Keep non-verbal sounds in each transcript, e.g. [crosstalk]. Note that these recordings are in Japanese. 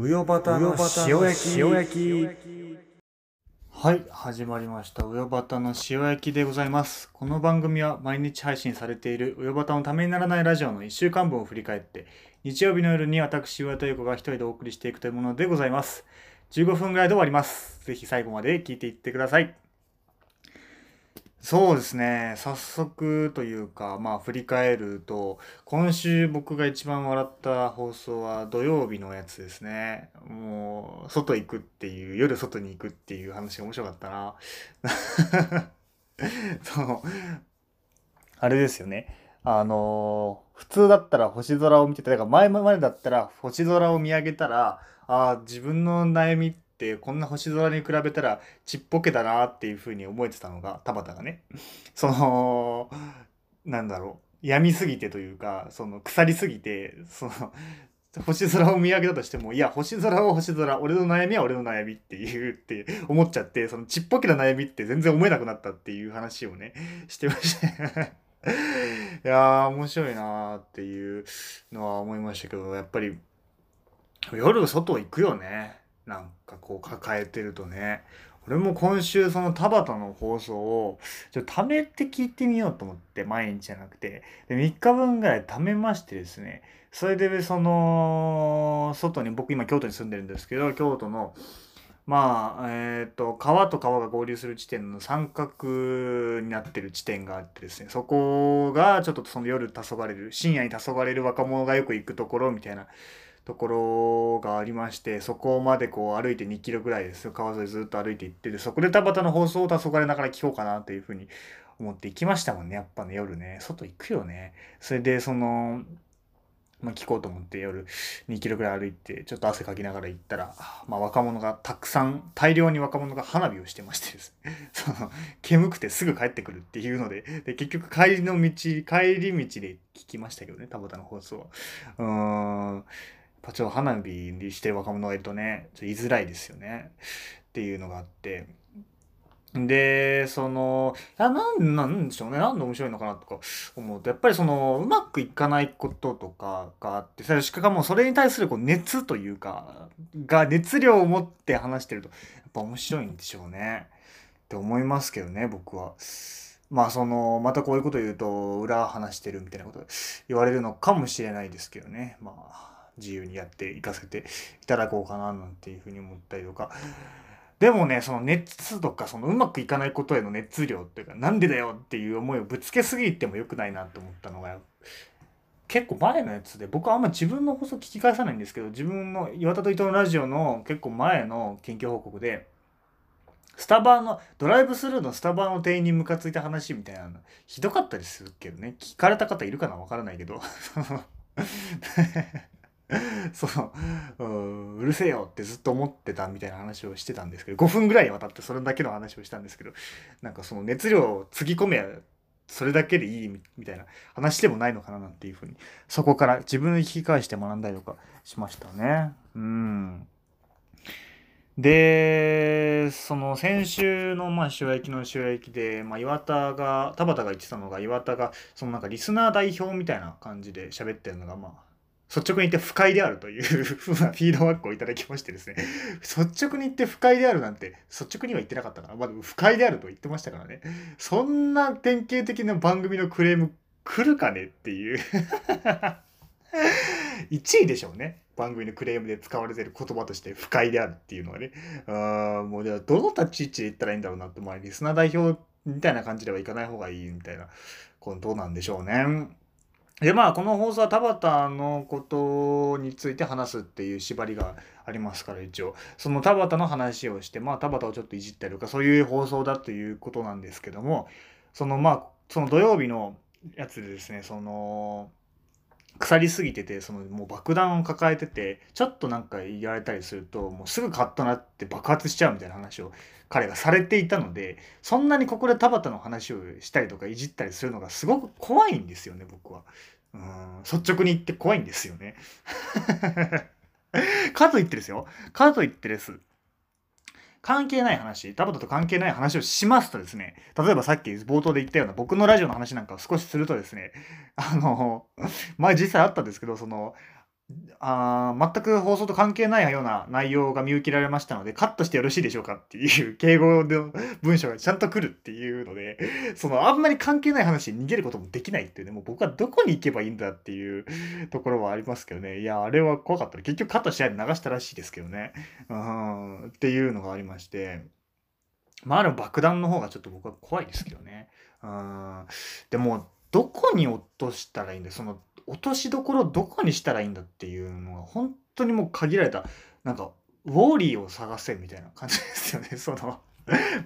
うよばたの塩焼きはい、始まりました。うよばたの塩焼きでございます。この番組は毎日配信されているうよばたのためにならないラジオの1週間分を振り返って、日曜日の夜に私、上田優子が一人でお送りしていくというものでございます。15分ぐらいで終わります。ぜひ最後まで聞いていってください。そうですね、早速というか、まあ振り返ると、今週僕が一番笑った放送は土曜日のやつですね。もう、外行くっていう、夜外に行くっていう話が面白かったな。[laughs] そう。あれですよね。あのー普通だったら星空を見てた、だから前までだったら星空を見上げたら、ああ、自分の悩みってこんな星空に比べたらちっぽけだなっていうふうに思えてたのが、田畑がね。[laughs] その、なんだろう。病みすぎてというか、その腐りすぎて、その、星空を見上げたとしても、いや、星空は星空、俺の悩みは俺の悩みっていうって思っちゃって、そのちっぽけな悩みって全然思えなくなったっていう話をね、してました。[laughs] いやー、面白いなーっていうのは思いましたけど、やっぱり、夜外行くよね。なんかこう抱えてるとね。俺も今週その田畑の放送をちょっと貯めて聞いてみようと思って毎日じゃなくて。で3日分ぐらい貯めましてですね。それでその外に僕今京都に住んでるんですけど京都のまあえっ、と川と川が合流する地点の三角になってる地点があってですね。そこがちょっとその夜黄昏れる深夜に黄昏れる若者がよく行くところみたいなところがありましてそこまでこう歩いて2キロぐらいですよ。川沿いずっと歩いて行ってでそこで田畑の放送を黄昏ながら聞こうかなというふうに思って行きましたもんね。やっぱね夜ね。外行くよね。それでそのまあ、聞こうと思って夜2キロぐらい歩いてちょっと汗かきながら行ったら、まあ、若者がたくさん大量に若者が花火をしてましてですね。[laughs] その煙くてすぐ帰ってくるっていうので。で結局帰りの道帰り道で聞きましたけどね田畑の放送は。うーん。やっぱちょっと花火にしてる若者がいるとねちょっと居づらいですよねっていうのがあってで、その、あなんなんでしょうね。なんで面白いのかなとか思うと、やっぱりその、うまくいかないこととかがあって、それしかもそれに対するこう熱というか、が熱量を持って話してると、やっぱ面白いんでしょうね。って思いますけどね、僕は。まあその、またこういうこと言うと、裏話してるみたいなこと言われるのかもしれないですけどね。まあ、自由にやっていかせていただこうかななんていうふうに思ったりとか。でもね、その熱とか、そのうまくいかないことへの熱量っていうか、なんでだよっていう思いをぶつけすぎても良くないなと思ったのが、結構前のやつで、僕はあんま自分の放送聞き返さないんですけど、自分の岩田と伊藤のラジオの結構前の研究報告で、スタバの、ドライブスルーのスタバの店員にムカついた話みたいなの、ひどかったりするけどね、聞かれた方いるかなわからないけど。[laughs] [laughs] そう、ううるせえよってずっと思ってたみたいな話をしてたんですけど、5分ぐらいにわたってそれだけの話をしたんですけど、なんかその熱量をつぎ込めや、それだけでいいみたいな話でもないのかななんていうふうに、そこから自分で聞き返して学んだりとかしましたね。うん。で、その先週のまあ塩焼きの塩焼きで、まあ、岩田が、田畑が言ってたのが、岩田が、そのなんかリスナー代表みたいな感じで喋ってるのが、まあ、率直に言って不快であるというふうなフィードバックをいただきましてですね、率直に言って不快であるなんて、率直には言ってなかったから、まあでも不快であると言ってましたからね、そんな典型的な番組のクレーム来るかねっていう。[laughs] 1位でしょうね。番組のクレームで使われてる言葉として不快であるっていうのはね。あーもうじゃあどの立ち位置で言ったらいいんだろうなって、まあリスナー代表みたいな感じではいかない方がいいみたいなことなんでしょうね。でまあこの放送は田畑のことについて話すっていう縛りがありますから一応。その田畑の話をしてまあ田畑をちょっといじったりとかそういう放送だということなんですけどもそのまあその土曜日のやつでですねその腐りすぎててそのもう爆弾を抱えててちょっとなんか言われたりするともうすぐカッとなって爆発しちゃうみたいな話を彼がされていたのでそんなにここで田畑の話をしたりとかいじったりするのがすごく怖いんですよね僕は。うん率直に言って怖いんですよね。[laughs] かといってですよ。かといってです。関係ない話、田畑と関係ない話をしますとですね、例えばさっき冒頭で言ったような僕のラジオの話なんかを少しするとですね、あの、[laughs] 前実際あったんですけど、その、あ全く放送と関係ないような内容が見受けられましたので、カットしてよろしいでしょうかっていう敬語の文章がちゃんと来るっていうので、そのあんまり関係ない話に逃げることもできないっていうね、もう僕はどこに行けばいいんだっていうところはありますけどね。いや、あれは怖かった。結局カットしないで流したらしいですけどね。うん、っていうのがありまして。まあでも爆弾の方がちょっと僕は怖いですけどね。うん。でも、どこに落としたらいいんだ？その落としどころどこにしたらいいんだっていうのが本当にもう限られたなんかウォーリーを探せみたいな感じですよね [laughs] その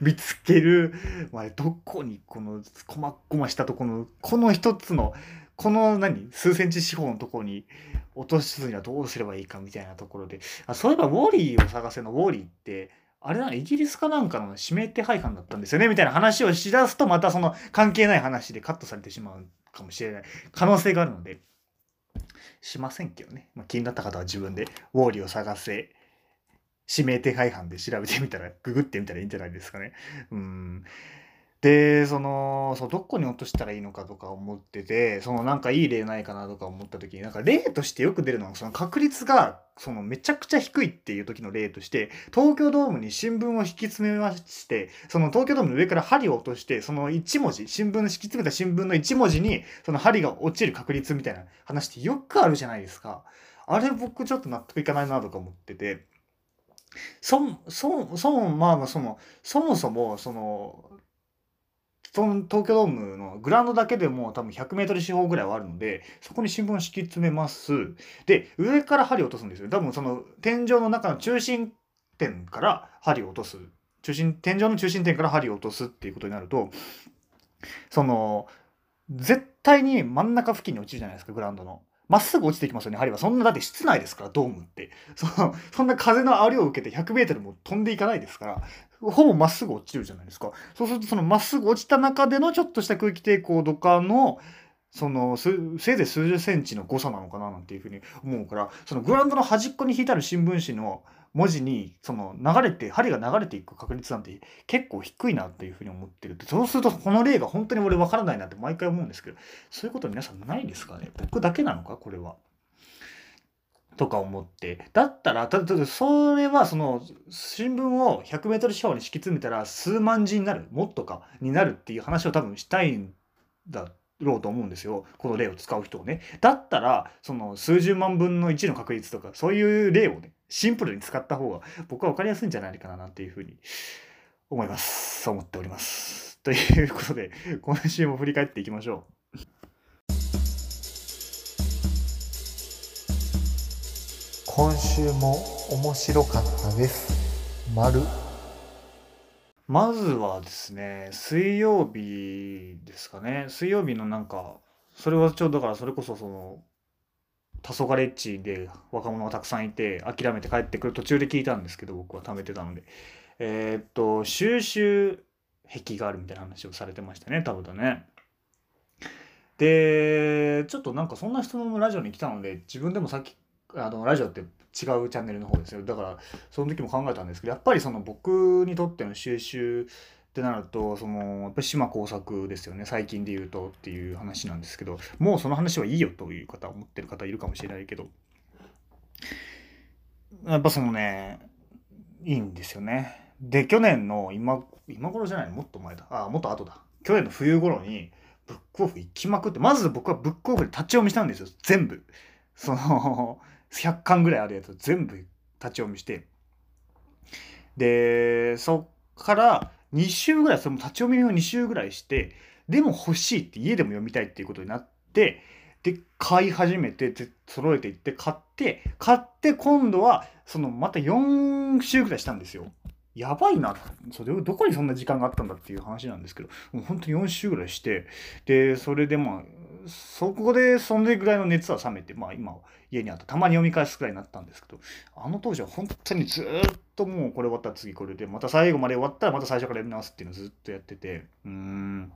見つける、まあ、どこにこのこまごましたとこのこの一つのこの何数センチ四方のところに落とすにはどうすればいいかみたいなところであそういえばウォーリーを探せのウォーリーってあれなイギリスかなんかの指名手配犯だったんですよねみたいな話をしだすとまたその関係ない話でカットされてしまうかもしれない可能性があるので。しませんけどね、まあ、気になった方は自分でウォーリーを探せ。指名手配犯で調べてみたらググってみたらいいんじゃないですかね。うん。でそのそうどこに落としたらいいのかとか思っててそのなんかいい例ないかなとか思った時になんか例としてよく出るのがその確率がそのめちゃくちゃ低いっていう時の例として東京ドームに新聞を引き詰めましてその東京ドームの上から針を落としてその1文字新聞の敷き詰めた新聞の1文字にその針が落ちる確率みたいな話ってよくあるじゃないですか。あれ僕ちょっと納得いかないなとか思っててそそそもまあまあそのそもそもその東京ドームのグラウンドだけでも多分 100m 四方ぐらいはあるのでそこに新聞を敷き詰めます。で上から針を落とすんですよ。多分その天井の中の中心点から針を落とす。中心天井の中心点から針を落とすっていうことになるとその絶対に真ん中付近に落ちるじゃないですかグラウンドの。まっすぐ落ちていきますよね針は。そんなだって室内ですからドームって。そのそんな風のありを受けて 100m も飛んでいかないですから。ほぼまっすぐ落ちるじゃないですか。そうするとそのまっすぐ落ちた中でのちょっとした空気抵抗とかのそのせいぜい数十センチの誤差なのかななんていうふうに思うからそのグラウンドの端っこに引いてある新聞紙の文字にその流れて針が流れていく確率なんて結構低いなっていうふうに思ってるって。そうするとこの例が本当に俺分からないなって毎回思うんですけどそういうこと皆さんないですかね？僕だけなのか？これは。とか思って。だったらただそれはその新聞を 100m 四方に敷き詰めたら数万字になる。もっとかになるっていう話を多分したいんだろうと思うんですよ。この例を使う人をね。だったらその数十万分の1の確率とかそういう例をねシンプルに使った方が僕は分かりやすいんじゃないかななんていうふうに思います。そう思っております。ということで今週も振り返っていきましょう。今週も面白かったです。丸。まずはですね水曜日ですかね水曜日のなんかそれはちょうどだからそれこそその黄昏っちで若者がたくさんいて諦めて帰ってくる途中で聞いたんですけど僕は貯めてたのでえーっと収集癖があるみたいな話をされてましたね多分だねでちょっとなんかそんな質問もラジオに来たので自分でもさっきあのラジオって違うチャンネルの方ですよ。だからその時も考えたんですけどやっぱりその僕にとっての収集ってなるとそのやっぱり島耕作ですよね。最近で言うとっていう話なんですけどもうその話はいいよという方思ってる方いるかもしれないけどやっぱそのねいいんですよね。で去年の今今頃じゃない？もっと前だ。あもっと後だ。去年の冬頃にブックオフ行きまくってまず僕はブックオフで立ち読みしたんですよ。全部。その100巻ぐらいあるやつ全部立ち読みして。でそっから2週ぐらいその立ち読みを2週ぐらいしてでも欲しいって家でも読みたいっていうことになってで買い始めて揃えていって買って買って今度はそのまた4週ぐらいしたんですよ。やばいな。それどこにそんな時間があったんだっていう話なんですけどもう本当に4週ぐらいしてでそれでまあそこでそれぐらいの熱は冷めてまあ今家にあった。たまに読み返すくらいになったんですけどあの当時は本当にずっともうこれ終わったら次これでまた最後まで終わったらまた最初から読み直すっていうのをずっとやっててうーん。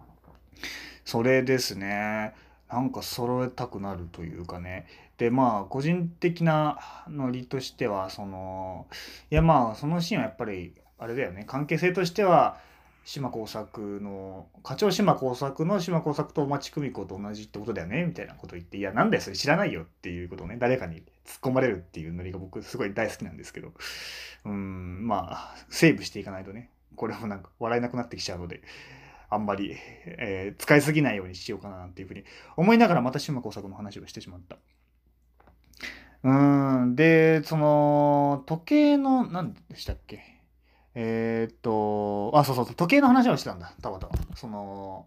それですね。なんか揃えたくなるというかね。でまあ個人的なノリとしてはそのいやまあそのシーンはやっぱりあれだよね。関係性としては島耕作の課長島耕作の島耕作と町久美子と同じってことだよねみたいなこと言って「いやなんだよそれ知らないよ」っていうことをね誰かに突っ込まれるっていうノリが僕すごい大好きなんですけどうんまあセーブしていかないとねこれもなんか笑えなくなってきちゃうのであんまり、えー、使いすぎないようにしようかななんていうふうに思いながらまた島耕作の話をしてしまった。うんでその時計の何でしたっけ？えー、っと、あ、そうそう、時計の話をしてたんだ、たまたま。その、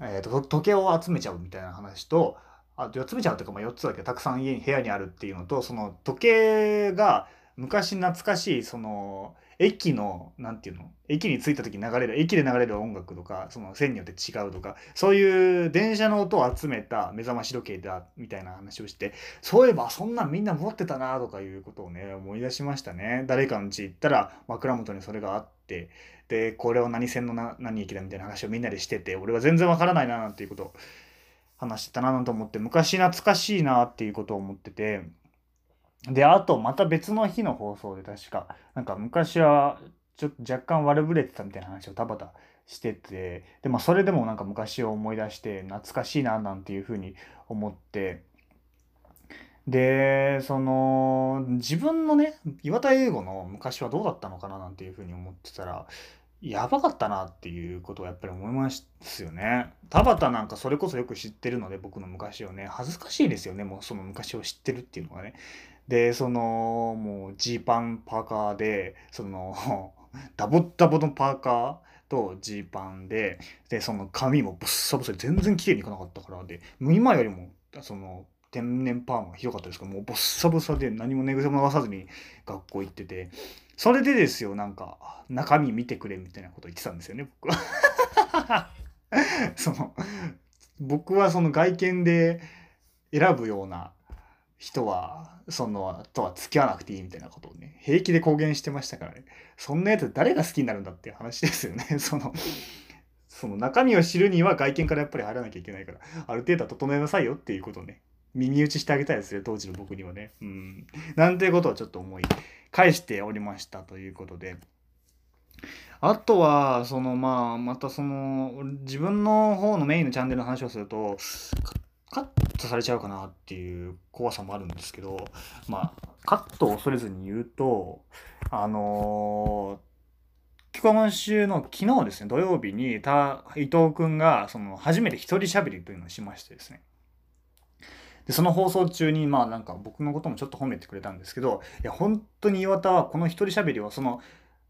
えー、っと、時計を集めちゃうみたいな話と、あと集めちゃうというか、まあ、4つだけたくさん家に部屋にあるっていうのと、その時計が昔懐かしい、その、駅の、なんていうの？駅に着いた時流れる、駅で流れる音楽とか、その線によって違うとか、そういう電車の音を集めた目覚まし時計だ、みたいな話をして、そういえばそんなんみんな持ってたな、とかいうことをね、思い出しましたね。誰かの家行ったら、枕元にそれがあって、で、これを何線のな何駅だみたいな話をみんなでしてて、俺は全然わからないな、なんていうことを話してたな、なんて思って、昔懐かしいな、っていうことを思ってて、で、あと、また別の日の放送で確か、なんか昔はちょっと若干悪ぶれてたみたいな話をたばたしてて、で、まあそれでもなんか昔を思い出して懐かしいななんていうふうに思って、で、その、自分のね、岩田英語の昔はどうだったのかななんていうふうに思ってたら、やばかったなっていうことをやっぱり思いますよね。田畑なんかそれこそよく知ってるので僕の昔をね恥ずかしいですよねもうその昔を知ってるっていうのがね。でそのもうジーパンパーカーでその [laughs] ダボダボのパーカーとジーパンででその髪もボッサボサで全然綺麗にいかなかったからで今よりもその天然パーマがひどかったですけどもうボッサボサで何も寝癖も合わさずに学校行っててそれでですよなんか中身見てくれみたいなこと言ってたんですよね僕は。[laughs] その僕はその外見で選ぶような人はそのとは付き合わなくていいみたいなことをね平気で公言してましたからね。そんなやつ誰が好きになるんだっていう話ですよね。[laughs] そのその中身を知るには外見からやっぱり入らなきゃいけないからある程度は整えなさいよっていうことをね耳打ちしてあげたいですね当時の僕にはね。うん。なんていうことをちょっと思い返しておりましたということで。あとは、そのまあ、またその、自分の方のメインのチャンネルの話をすると、カットされちゃうかなっていう怖さもあるんですけど、まあ、カットを恐れずに言うと、あのー、今週の昨日ですね、土曜日にた伊藤君がその初めて一人喋りというのをしましてですね。で、その放送中に、まあなんか僕のこともちょっと褒めてくれたんですけど、いや、本当に岩田はこの一人喋りを、その、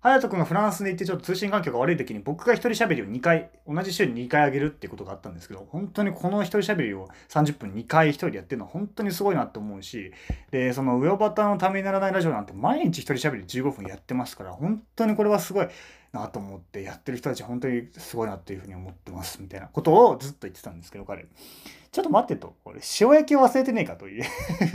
隼人君がフランスに行ってちょっと通信環境が悪い時に僕が一人喋りを2回同じ週に2回あげるっていうことがあったんですけど本当にこの一人喋りを30分2回一人でやってるのは本当にすごいなって思うしでその上端のためにならないラジオなんて毎日一人喋り15分やってますから本当にこれはすごいなと思ってやってる人たち本当にすごいなっていうふうに思ってますみたいなことをずっと言ってたんですけど彼。ちょっと待ってと。これ塩焼きを忘れてねえかという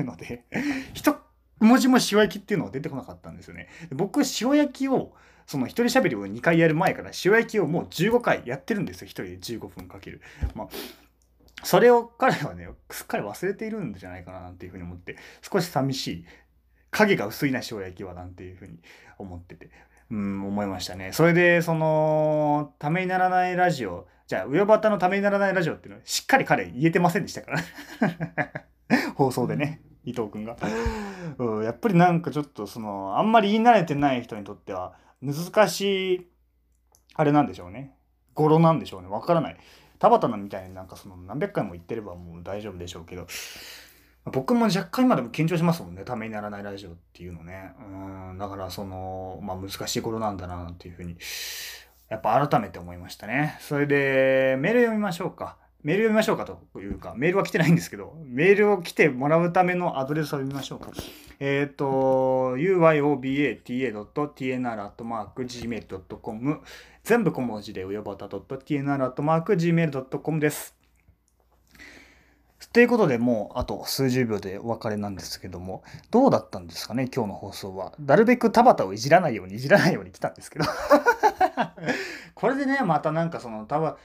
ので [laughs] 一文字も塩焼きっていうのは出てこなかったんですよね。僕、塩焼きを、その一人喋りを2回やる前から塩焼きをもう15回やってるんですよ。一人で15分かける。まあ、それを彼はね、すっかり忘れているんじゃないかななんていうふうに思って、少し寂しい。影が薄いな塩焼きはなんていうふうに思ってて。うん、思いましたね。それで、その、ためにならないラジオ、じゃあ、上端のためにならないラジオっていうのは、しっかり彼言えてませんでしたから。[laughs] 放送でね。伊藤君が、うん、やっぱりなんかちょっとそのあんまり言い慣れてない人にとっては難しいあれなんでしょうね。語呂なんでしょうね。わからない。田畑みたいになんかその何百回も言ってればもう大丈夫でしょうけど。僕も若干今でも緊張しますもんね。ためにならないラジオっていうのね。うんだからそのまあ難しい語呂なんだなっていうふうにやっぱ改めて思いましたね。それでメール読みましょうか。メール読みましょうかというか、メールは来てないんですけど、メールを来てもらうためのアドレスを読みましょうか。えっ、ー、と、uyobata.tnr.gmail.com 全部小文字で、うよばた .tnr.gmail.com です。ということでもうあと数十秒でお別れなんですけどもどうだったんですかね今日の放送はなるべく田畑をいじらないようにいじらないように来たんですけど [laughs] これでねまたなんかその田畑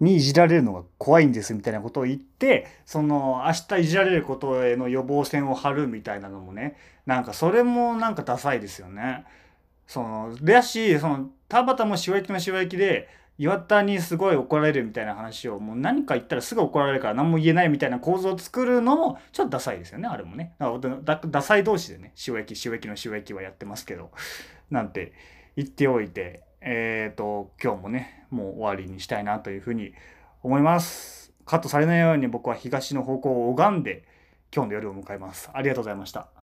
にいじられるのが怖いんですみたいなことを言ってその明日いじられることへの予防線を張るみたいなのもねなんかそれもなんかダサいですよね。そのだしその田畑も塩焼きも塩焼きで岩田にすごい怒られるみたいな話をもう何か言ったらすぐ怒られるから何も言えないみたいな構造を作るのもちょっとダサいですよねあれもね。だからだダサい同士でね塩焼き塩焼きの塩焼きはやってますけど。なんて言っておいて。えっ、と今日もねもう終わりにしたいなというふうに思います。カットされないように僕は東の方向を拝んで今日の夜を迎えます。ありがとうございました。